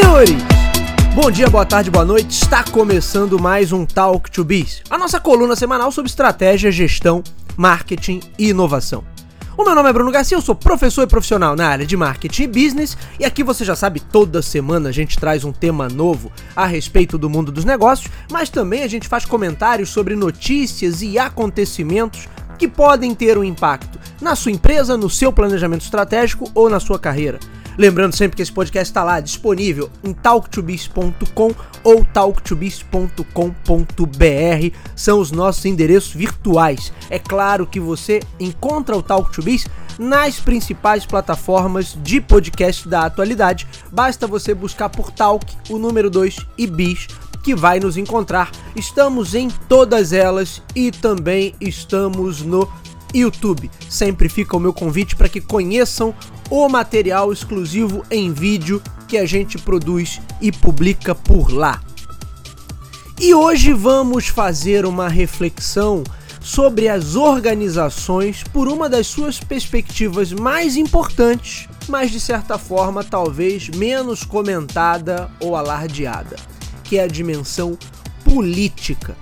Senhores, bom dia, boa tarde, boa noite. Está começando mais um Talk to Biz, a nossa coluna semanal sobre estratégia, gestão, marketing e inovação. O meu nome é Bruno Garcia, eu sou professor e profissional na área de marketing e business, e aqui você já sabe, toda semana a gente traz um tema novo a respeito do mundo dos negócios, mas também a gente faz comentários sobre notícias e acontecimentos que podem ter um impacto na sua empresa, no seu planejamento estratégico ou na sua carreira. Lembrando sempre que esse podcast está lá disponível em talktobiz.com ou talktobiz.com.br. São os nossos endereços virtuais. É claro que você encontra o Talk to Biz nas principais plataformas de podcast da atualidade. Basta você buscar por Talk, o número 2 e Biz que vai nos encontrar. Estamos em todas elas e também estamos no YouTube. Sempre fica o meu convite para que conheçam o material exclusivo em vídeo que a gente produz e publica por lá. E hoje vamos fazer uma reflexão sobre as organizações por uma das suas perspectivas mais importantes, mas de certa forma talvez menos comentada ou alardeada, que é a dimensão política.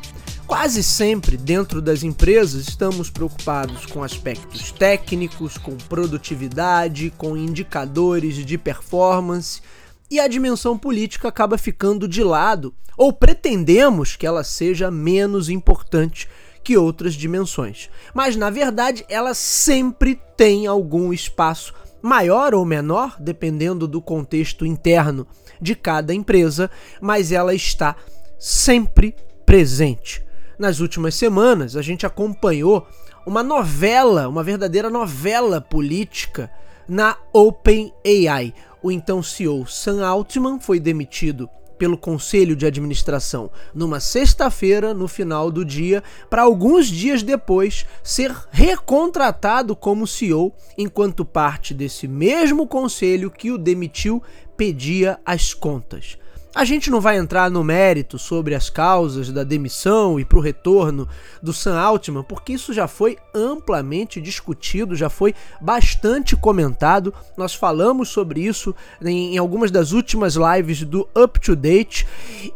Quase sempre, dentro das empresas, estamos preocupados com aspectos técnicos, com produtividade, com indicadores de performance, e a dimensão política acaba ficando de lado, ou pretendemos que ela seja menos importante que outras dimensões. Mas na verdade, ela sempre tem algum espaço maior ou menor, dependendo do contexto interno de cada empresa, mas ela está sempre presente nas últimas semanas, a gente acompanhou uma novela, uma verdadeira novela política na OpenAI. O então CEO Sam Altman foi demitido pelo conselho de administração numa sexta-feira, no final do dia, para alguns dias depois ser recontratado como CEO, enquanto parte desse mesmo conselho que o demitiu pedia as contas. A gente não vai entrar no mérito sobre as causas da demissão e para o retorno do Sam Altman, porque isso já foi amplamente discutido, já foi bastante comentado. Nós falamos sobre isso em algumas das últimas lives do Up to Date,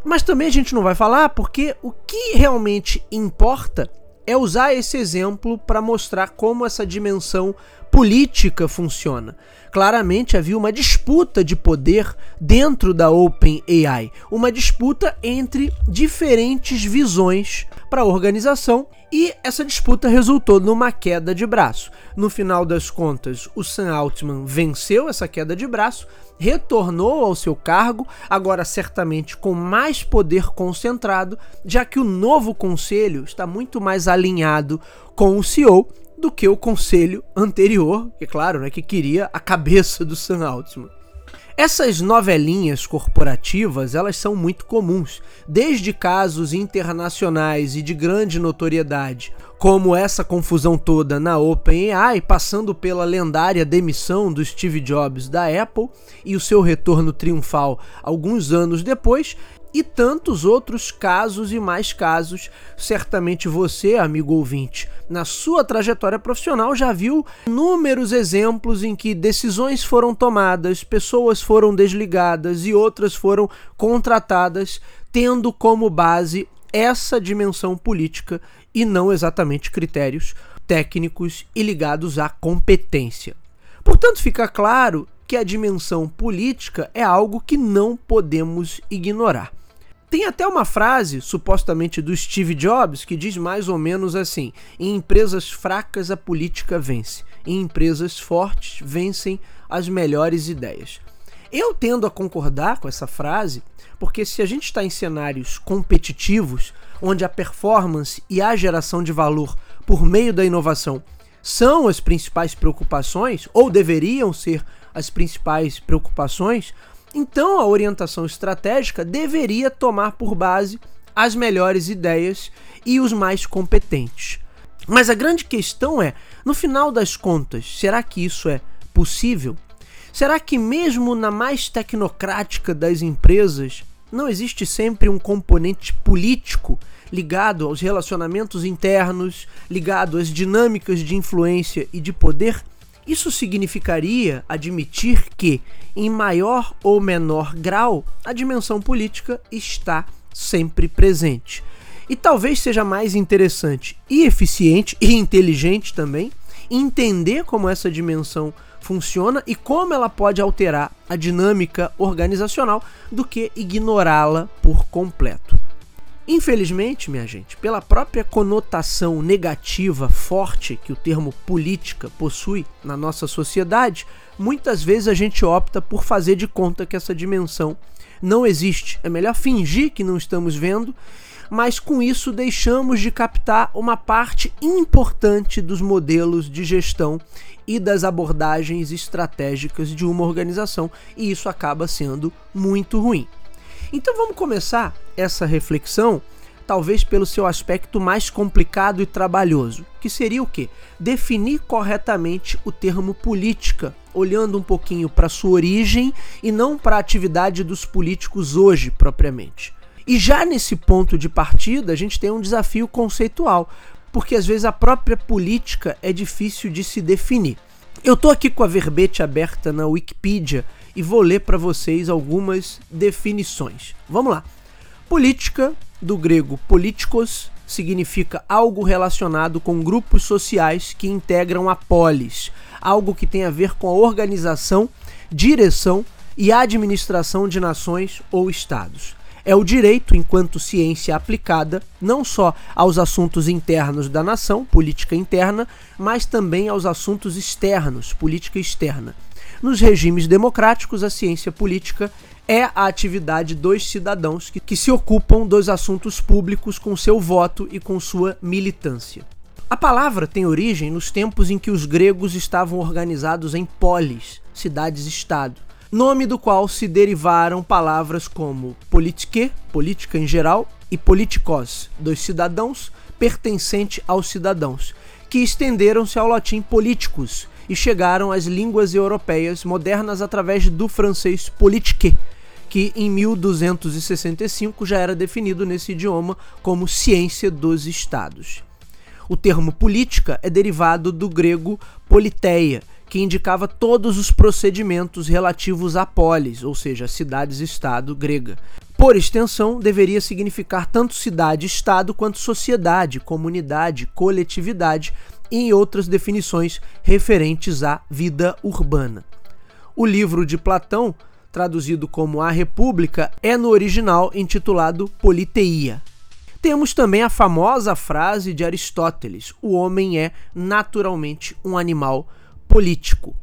mas também a gente não vai falar porque o que realmente importa é usar esse exemplo para mostrar como essa dimensão política funciona. Claramente havia uma disputa de poder dentro da OpenAI, uma disputa entre diferentes visões para a organização e essa disputa resultou numa queda de braço. No final das contas, o Sam Altman venceu essa queda de braço, retornou ao seu cargo, agora certamente com mais poder concentrado, já que o novo conselho está muito mais alinhado com o CEO do que o conselho anterior, que é claro, né, que queria a cabeça do Sam Altman. Essas novelinhas corporativas, elas são muito comuns, desde casos internacionais e de grande notoriedade, como essa confusão toda na OpenAI, passando pela lendária demissão do Steve Jobs da Apple e o seu retorno triunfal alguns anos depois, e tantos outros casos e mais casos. Certamente você, amigo ouvinte, na sua trajetória profissional já viu inúmeros exemplos em que decisões foram tomadas, pessoas foram desligadas e outras foram contratadas, tendo como base essa dimensão política e não exatamente critérios técnicos e ligados à competência. Portanto, fica claro que a dimensão política é algo que não podemos ignorar. Tem até uma frase, supostamente do Steve Jobs, que diz mais ou menos assim: em empresas fracas a política vence, em empresas fortes vencem as melhores ideias. Eu tendo a concordar com essa frase, porque se a gente está em cenários competitivos, onde a performance e a geração de valor por meio da inovação são as principais preocupações, ou deveriam ser as principais preocupações, então a orientação estratégica deveria tomar por base as melhores ideias e os mais competentes. Mas a grande questão é, no final das contas, será que isso é possível? Será que mesmo na mais tecnocrática das empresas não existe sempre um componente político ligado aos relacionamentos internos, ligado às dinâmicas de influência e de poder? Isso significaria admitir que, em maior ou menor grau, a dimensão política está sempre presente. E talvez seja mais interessante e eficiente e inteligente também entender como essa dimensão funciona e como ela pode alterar a dinâmica organizacional do que ignorá-la por completo. Infelizmente, minha gente, pela própria conotação negativa forte que o termo política possui na nossa sociedade, muitas vezes a gente opta por fazer de conta que essa dimensão não existe. É melhor fingir que não estamos vendo, mas com isso deixamos de captar uma parte importante dos modelos de gestão e das abordagens estratégicas de uma organização, e isso acaba sendo muito ruim. Então vamos começar essa reflexão, talvez pelo seu aspecto mais complicado e trabalhoso, que seria o quê? Definir corretamente o termo política, olhando um pouquinho para sua origem e não para a atividade dos políticos hoje propriamente. E já nesse ponto de partida, a gente tem um desafio conceitual, porque às vezes a própria política é difícil de se definir. Eu estou aqui com a verbete aberta na Wikipedia e vou ler para vocês algumas definições. Vamos lá. Política, do grego politikos, significa algo relacionado com grupos sociais que integram a polis, algo que tem a ver com a organização, direção e administração de nações ou estados é o direito, enquanto ciência aplicada, não só aos assuntos internos da nação, política interna, mas também aos assuntos externos, política externa. Nos regimes democráticos, a ciência política é a atividade dos cidadãos que, que se ocupam dos assuntos públicos com seu voto e com sua militância. A palavra tem origem nos tempos em que os gregos estavam organizados em polis, cidades-estado, nome do qual se derivaram palavras como politike, política em geral, e politikos, dos cidadãos, pertencente aos cidadãos, que estenderam-se ao latim politicus, e chegaram às línguas europeias modernas através do francês politique, que em 1265 já era definido nesse idioma como ciência dos estados. O termo política é derivado do grego politeia, que indicava todos os procedimentos relativos à polis, ou seja, cidades-estado grega. Por extensão, deveria significar tanto cidade-estado quanto sociedade, comunidade, coletividade, e outras definições referentes à vida urbana. O livro de Platão, traduzido como A República, é no original intitulado Politeia. Temos também a famosa frase de Aristóteles: o homem é naturalmente um animal político.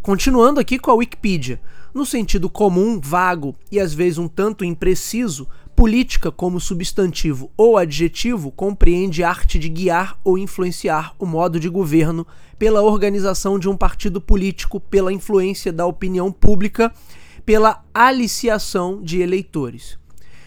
Continuando aqui com a Wikipedia, no sentido comum, vago e às vezes um tanto impreciso, Política, como substantivo ou adjetivo, compreende a arte de guiar ou influenciar o modo de governo pela organização de um partido político, pela influência da opinião pública, pela aliciação de eleitores.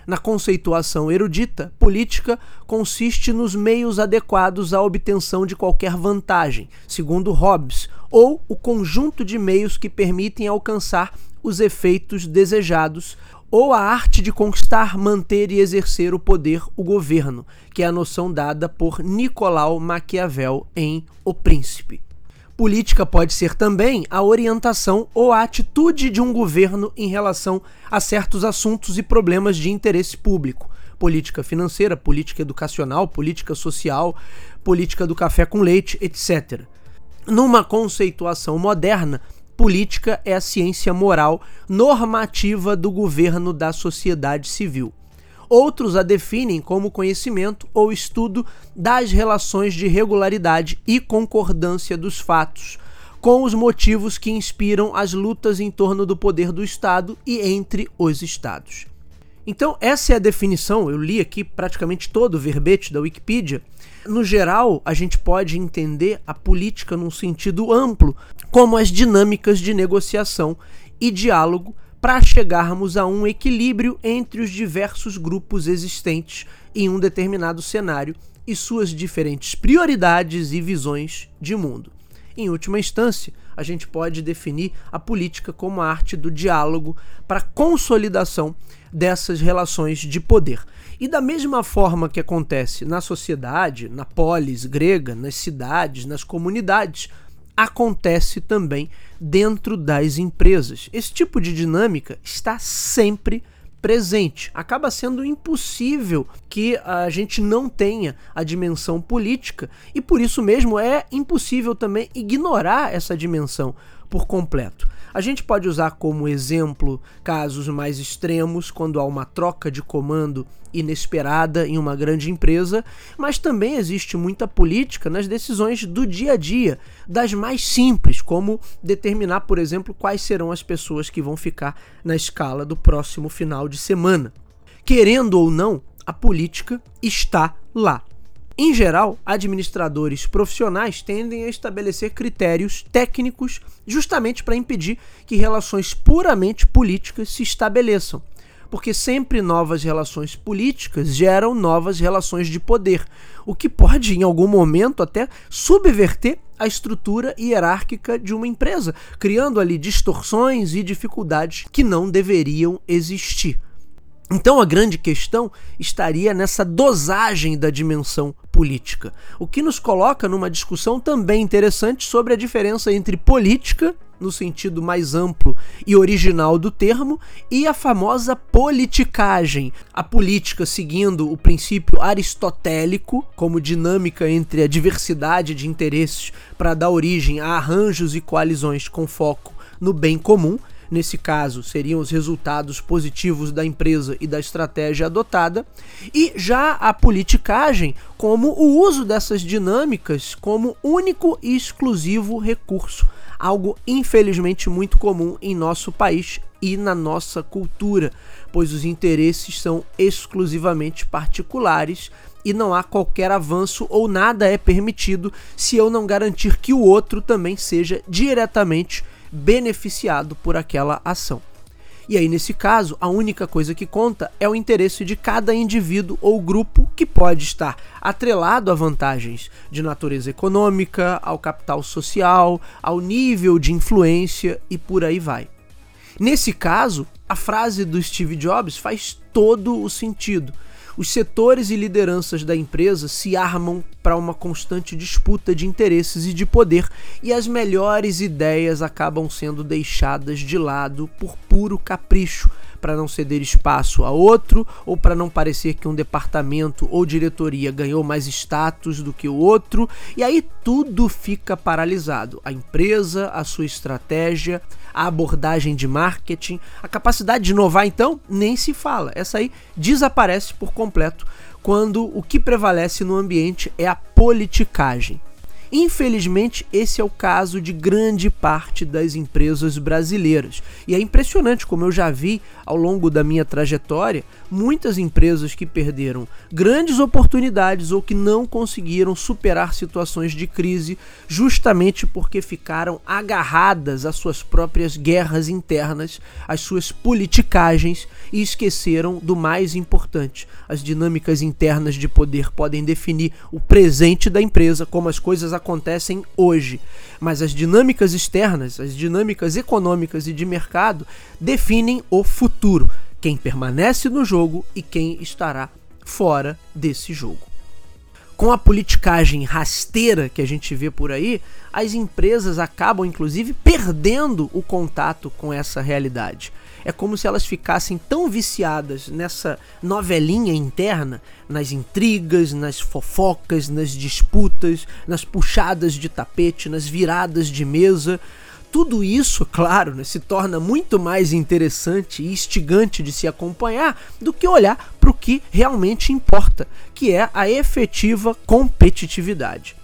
Na conceituação erudita, política consiste nos meios adequados à obtenção de qualquer vantagem, segundo Hobbes, ou o conjunto de meios que permitem alcançar os efeitos desejados ou a arte de conquistar, manter e exercer o poder, o governo, que é a noção dada por Nicolau Maquiavel em O Príncipe. Política pode ser também a orientação ou a atitude de um governo em relação a certos assuntos e problemas de interesse público. Política financeira, política educacional, política social, política do café com leite, etc. Numa conceituação moderna, política é a ciência moral normativa do governo da sociedade civil. Outros a definem como conhecimento ou estudo das relações de regularidade e concordância dos fatos, com os motivos que inspiram as lutas em torno do poder do Estado e entre os Estados. Então, essa é a definição. Eu li aqui praticamente todo o verbete da Wikipedia. No geral, a gente pode entender a política num sentido amplo, como as dinâmicas de negociação e diálogo para chegarmos a um equilíbrio entre os diversos grupos existentes em um determinado cenário e suas diferentes prioridades e visões de mundo. Em última instância, a gente pode definir a política como a arte do diálogo para consolidação dessas relações de poder. E da mesma forma que acontece na sociedade, na polis grega, nas cidades, nas comunidades, acontece também dentro das empresas. Esse tipo de dinâmica está sempre presente. Acaba sendo impossível que a gente não tenha a dimensão política e por isso mesmo é impossível também ignorar essa dimensão por completo. A gente pode usar como exemplo casos mais extremos, quando há uma troca de comando inesperada em uma grande empresa, mas também existe muita política nas decisões do dia a dia, das mais simples, como determinar, por exemplo, quais serão as pessoas que vão ficar na escala do próximo final de semana. Querendo ou não, a política está lá. Em geral, administradores profissionais tendem a estabelecer critérios técnicos justamente para impedir que relações puramente políticas se estabeleçam. Porque sempre novas relações políticas geram novas relações de poder, o que pode, em algum momento, até subverter a estrutura hierárquica de uma empresa, criando ali distorções e dificuldades que não deveriam existir. Então a grande questão estaria nessa dosagem da dimensão política, o que nos coloca numa discussão também interessante sobre a diferença entre política, no sentido mais amplo e original do termo, e a famosa politicagem. A política seguindo o princípio aristotélico, como dinâmica entre a diversidade de interesses para dar origem a arranjos e coalizões com foco no bem comum, nesse caso seriam os resultados positivos da empresa e da estratégia adotada, e já a politicagem como o uso dessas dinâmicas como único e exclusivo recurso, algo infelizmente muito comum em nosso país e na nossa cultura, pois os interesses são exclusivamente particulares e não há qualquer avanço ou nada é permitido se eu não garantir que o outro também seja diretamente beneficiado por aquela ação. E aí, nesse caso, a única coisa que conta é o interesse de cada indivíduo ou grupo que pode estar atrelado a vantagens de natureza econômica, ao capital social, ao nível de influência e por aí vai. Nesse caso, a frase do Steve Jobs faz todo o sentido os setores e lideranças da empresa se armam para uma constante disputa de interesses e de poder, e as melhores ideias acabam sendo deixadas de lado por puro capricho, para não ceder espaço a outro ou para não parecer que um departamento ou diretoria ganhou mais status do que o outro, e aí tudo fica paralisado. A empresa, a sua estratégia, a abordagem de marketing, a capacidade de inovar, então, nem se fala. Essa aí desaparece por completo quando o que prevalece no ambiente é a politicagem. Infelizmente, esse é o caso de grande parte das empresas brasileiras. E é impressionante como eu já vi ao longo da minha trajetória muitas empresas que perderam grandes oportunidades ou que não conseguiram superar situações de crise justamente porque ficaram agarradas às suas próprias guerras internas, às suas politicagens e esqueceram do mais importante. As dinâmicas internas de poder podem definir o presente da empresa, como as coisas acontecem hoje, mas as dinâmicas externas, as dinâmicas econômicas e de mercado definem o futuro quem permanece no jogo e quem estará fora desse jogo. Com a politicagem rasteira que a gente vê por aí, as empresas acabam inclusive perdendo o contato com essa realidade. É como se elas ficassem tão viciadas nessa novelinha interna, nas intrigas, nas fofocas, nas disputas, nas puxadas de tapete, nas viradas de mesa, tudo isso, claro, né, se torna muito mais interessante e instigante de se acompanhar do que olhar para o que realmente importa, que é a efetiva competitividade.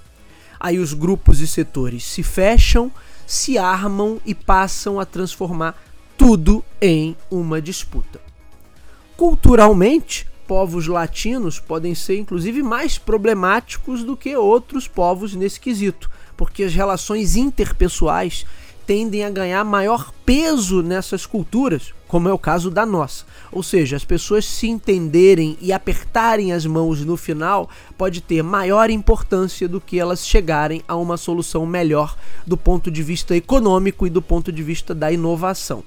Aí os grupos e setores se fecham, se armam e passam a transformar tudo em uma disputa. Culturalmente, povos latinos podem ser inclusive mais problemáticos do que outros povos nesse quesito, porque as relações interpessoais tendem a ganhar maior peso nessas culturas, como é o caso da nossa. Ou seja, as pessoas se entenderem e apertarem as mãos no final pode ter maior importância do que elas chegarem a uma solução melhor do ponto de vista econômico e do ponto de vista da inovação.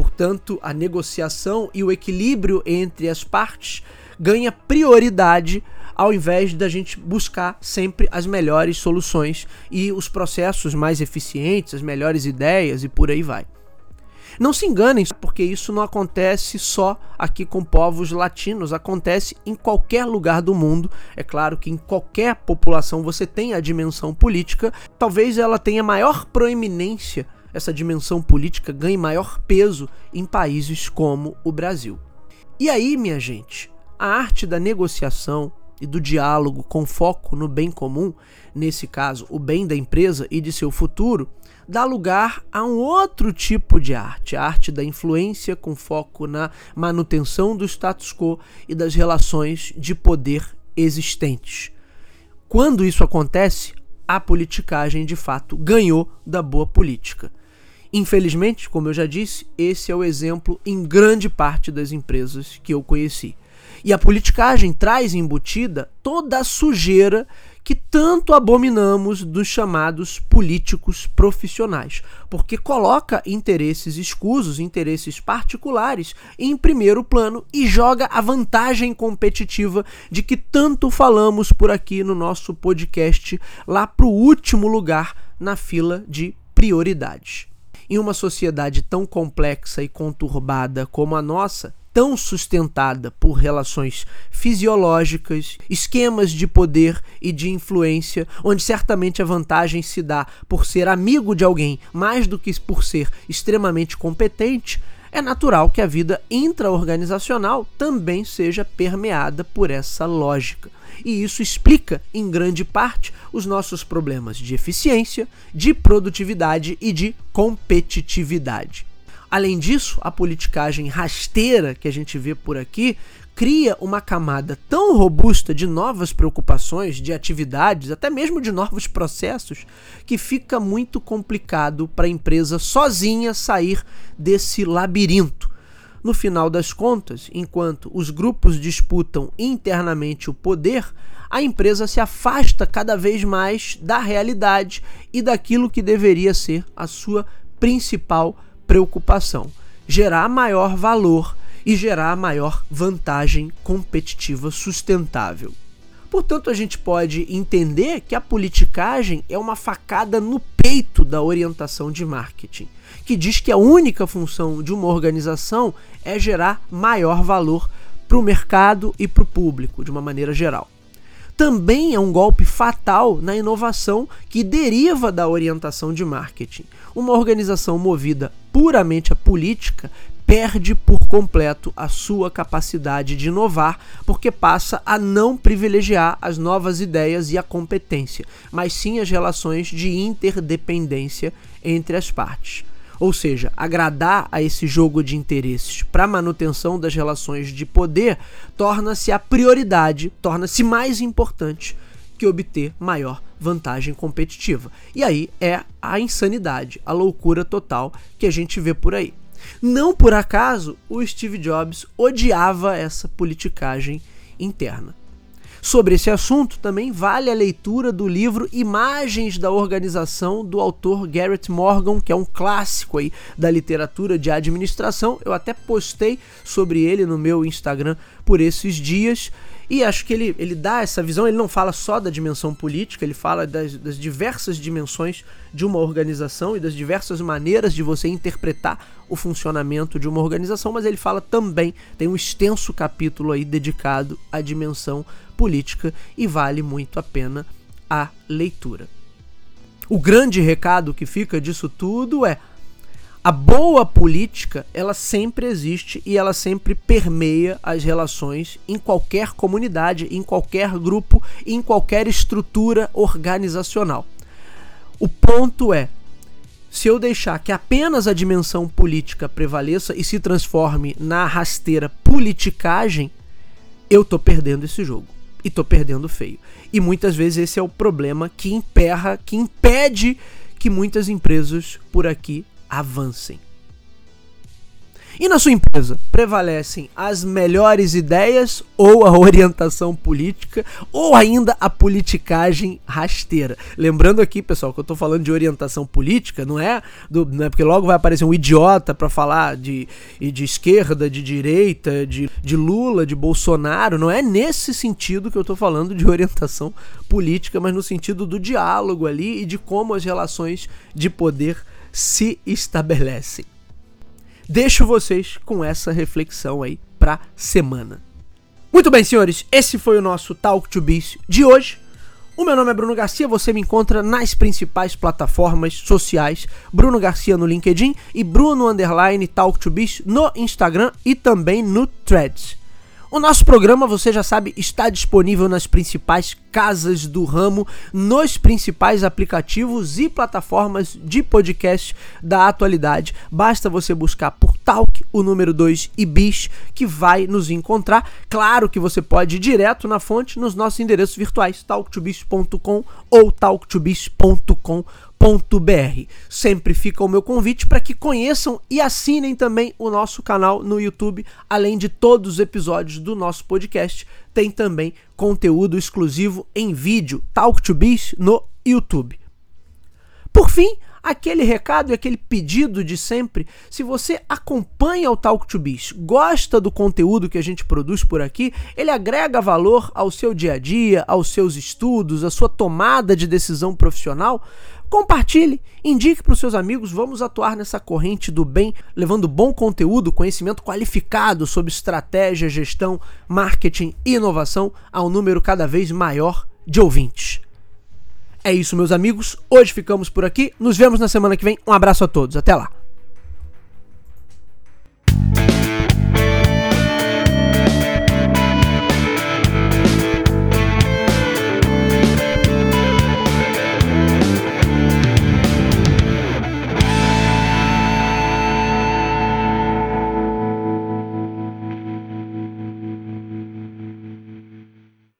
Portanto, a negociação e o equilíbrio entre as partes ganha prioridade ao invés da gente buscar sempre as melhores soluções e os processos mais eficientes, as melhores ideias e por aí vai. Não se enganem, porque isso não acontece só aqui com povos latinos, acontece em qualquer lugar do mundo. É claro que em qualquer população você tem a dimensão política, talvez ela tenha maior proeminência, essa dimensão política ganhe maior peso em países como o Brasil. E aí, minha gente, a arte da negociação e do diálogo com foco no bem comum, nesse caso, o bem da empresa e de seu futuro, dá lugar a um outro tipo de arte, a arte da influência com foco na manutenção do status quo e das relações de poder existentes. Quando isso acontece, a politicagem de fato ganhou da boa política. Infelizmente, como eu já disse, esse é o exemplo em grande parte das empresas que eu conheci. E a politicagem traz embutida toda a sujeira que tanto abominamos dos chamados políticos profissionais, porque coloca interesses escusos, interesses particulares em primeiro plano e joga a vantagem competitiva de que tanto falamos por aqui no nosso podcast lá para o último lugar na fila de prioridades. Em uma sociedade tão complexa e conturbada como a nossa, tão sustentada por relações fisiológicas, esquemas de poder e de influência, onde certamente a vantagem se dá por ser amigo de alguém mais do que por ser extremamente competente, é natural que a vida intraorganizacional também seja permeada por essa lógica. E isso explica, em grande parte, os nossos problemas de eficiência, de produtividade e de competitividade. Além disso, a politicagem rasteira que a gente vê por aqui cria uma camada tão robusta de novas preocupações, de atividades, até mesmo de novos processos, que fica muito complicado para a empresa sozinha sair desse labirinto. No final das contas, enquanto os grupos disputam internamente o poder, a empresa se afasta cada vez mais da realidade e daquilo que deveria ser a sua principal preocupação: gerar maior valor e gerar maior vantagem competitiva sustentável. Portanto, a gente pode entender que a politicagem é uma facada no peito da orientação de marketing, que diz que a única função de uma organização é gerar maior valor para o mercado e para o público, de uma maneira geral também é um golpe fatal na inovação que deriva da orientação de marketing. Uma organização movida puramente à política perde por completo a sua capacidade de inovar, porque passa a não privilegiar as novas ideias e a competência, mas sim as relações de interdependência entre as partes ou seja, agradar a esse jogo de interesses para manutenção das relações de poder, torna-se a prioridade, torna-se mais importante que obter maior vantagem competitiva. E aí é a insanidade, a loucura total que a gente vê por aí. Não por acaso o Steve Jobs odiava essa politicagem interna. Sobre esse assunto, também vale a leitura do livro Imagens da Organização do autor Garrett Morgan, que é um clássico aí da literatura de administração. Eu até postei sobre ele no meu Instagram por esses dias. E acho que ele, ele dá essa visão, ele não fala só da dimensão política, ele fala das, das diversas dimensões de uma organização e das diversas maneiras de você interpretar o funcionamento de uma organização, mas ele fala também, tem um extenso capítulo aí dedicado à dimensão política e vale muito a pena a leitura. O grande recado que fica disso tudo é a boa política, ela sempre existe e ela sempre permeia as relações em qualquer comunidade, em qualquer grupo, em qualquer estrutura organizacional. O ponto é, se eu deixar que apenas a dimensão política prevaleça e se transforme na rasteira politicagem, eu tô perdendo esse jogo. E tô perdendo feio. E muitas vezes esse é o problema que emperra, que impede que muitas empresas por aqui avancem. E na sua empresa, prevalecem as melhores ideias ou a orientação política ou ainda a politicagem rasteira? Lembrando aqui, pessoal, que eu tô falando de orientação política, não é, do, não é porque logo vai aparecer um idiota para falar de, de esquerda, de direita, de, de Lula, de Bolsonaro, não é nesse sentido que eu tô falando de orientação política, mas no sentido do diálogo ali e de como as relações de poder se estabelecem deixo vocês com essa reflexão aí pra semana. Muito bem, senhores, esse foi o nosso Talk to Biz de hoje. O meu nome é Bruno Garcia, você me encontra nas principais plataformas sociais, Bruno Garcia no LinkedIn e Bruno Underline Talk to Biz no Instagram e também no Threads. O nosso programa, você já sabe, está disponível nas principais casas do ramo, nos principais aplicativos e plataformas de podcast da atualidade. Basta você buscar por Talk, o número 2 e Bis, que vai nos encontrar. Claro que você pode ir direto na fonte nos nossos endereços virtuais, talktobis.com ou talktobis.com br Sempre fica o meu convite para que conheçam e assinem também o nosso canal no YouTube, além de todos os episódios do nosso podcast, tem também conteúdo exclusivo em vídeo, Talk to Biz no YouTube. Por fim, aquele recado e aquele pedido de sempre. Se você acompanha o Talk to Biz, gosta do conteúdo que a gente produz por aqui, ele agrega valor ao seu dia a dia, aos seus estudos, à sua tomada de decisão profissional, Compartilhe, indique para os seus amigos, vamos atuar nessa corrente do bem, levando bom conteúdo, conhecimento qualificado sobre estratégia, gestão, marketing e inovação a um número cada vez maior de ouvintes. É isso, meus amigos. Hoje ficamos por aqui. Nos vemos na semana que vem. Um abraço a todos. Até lá.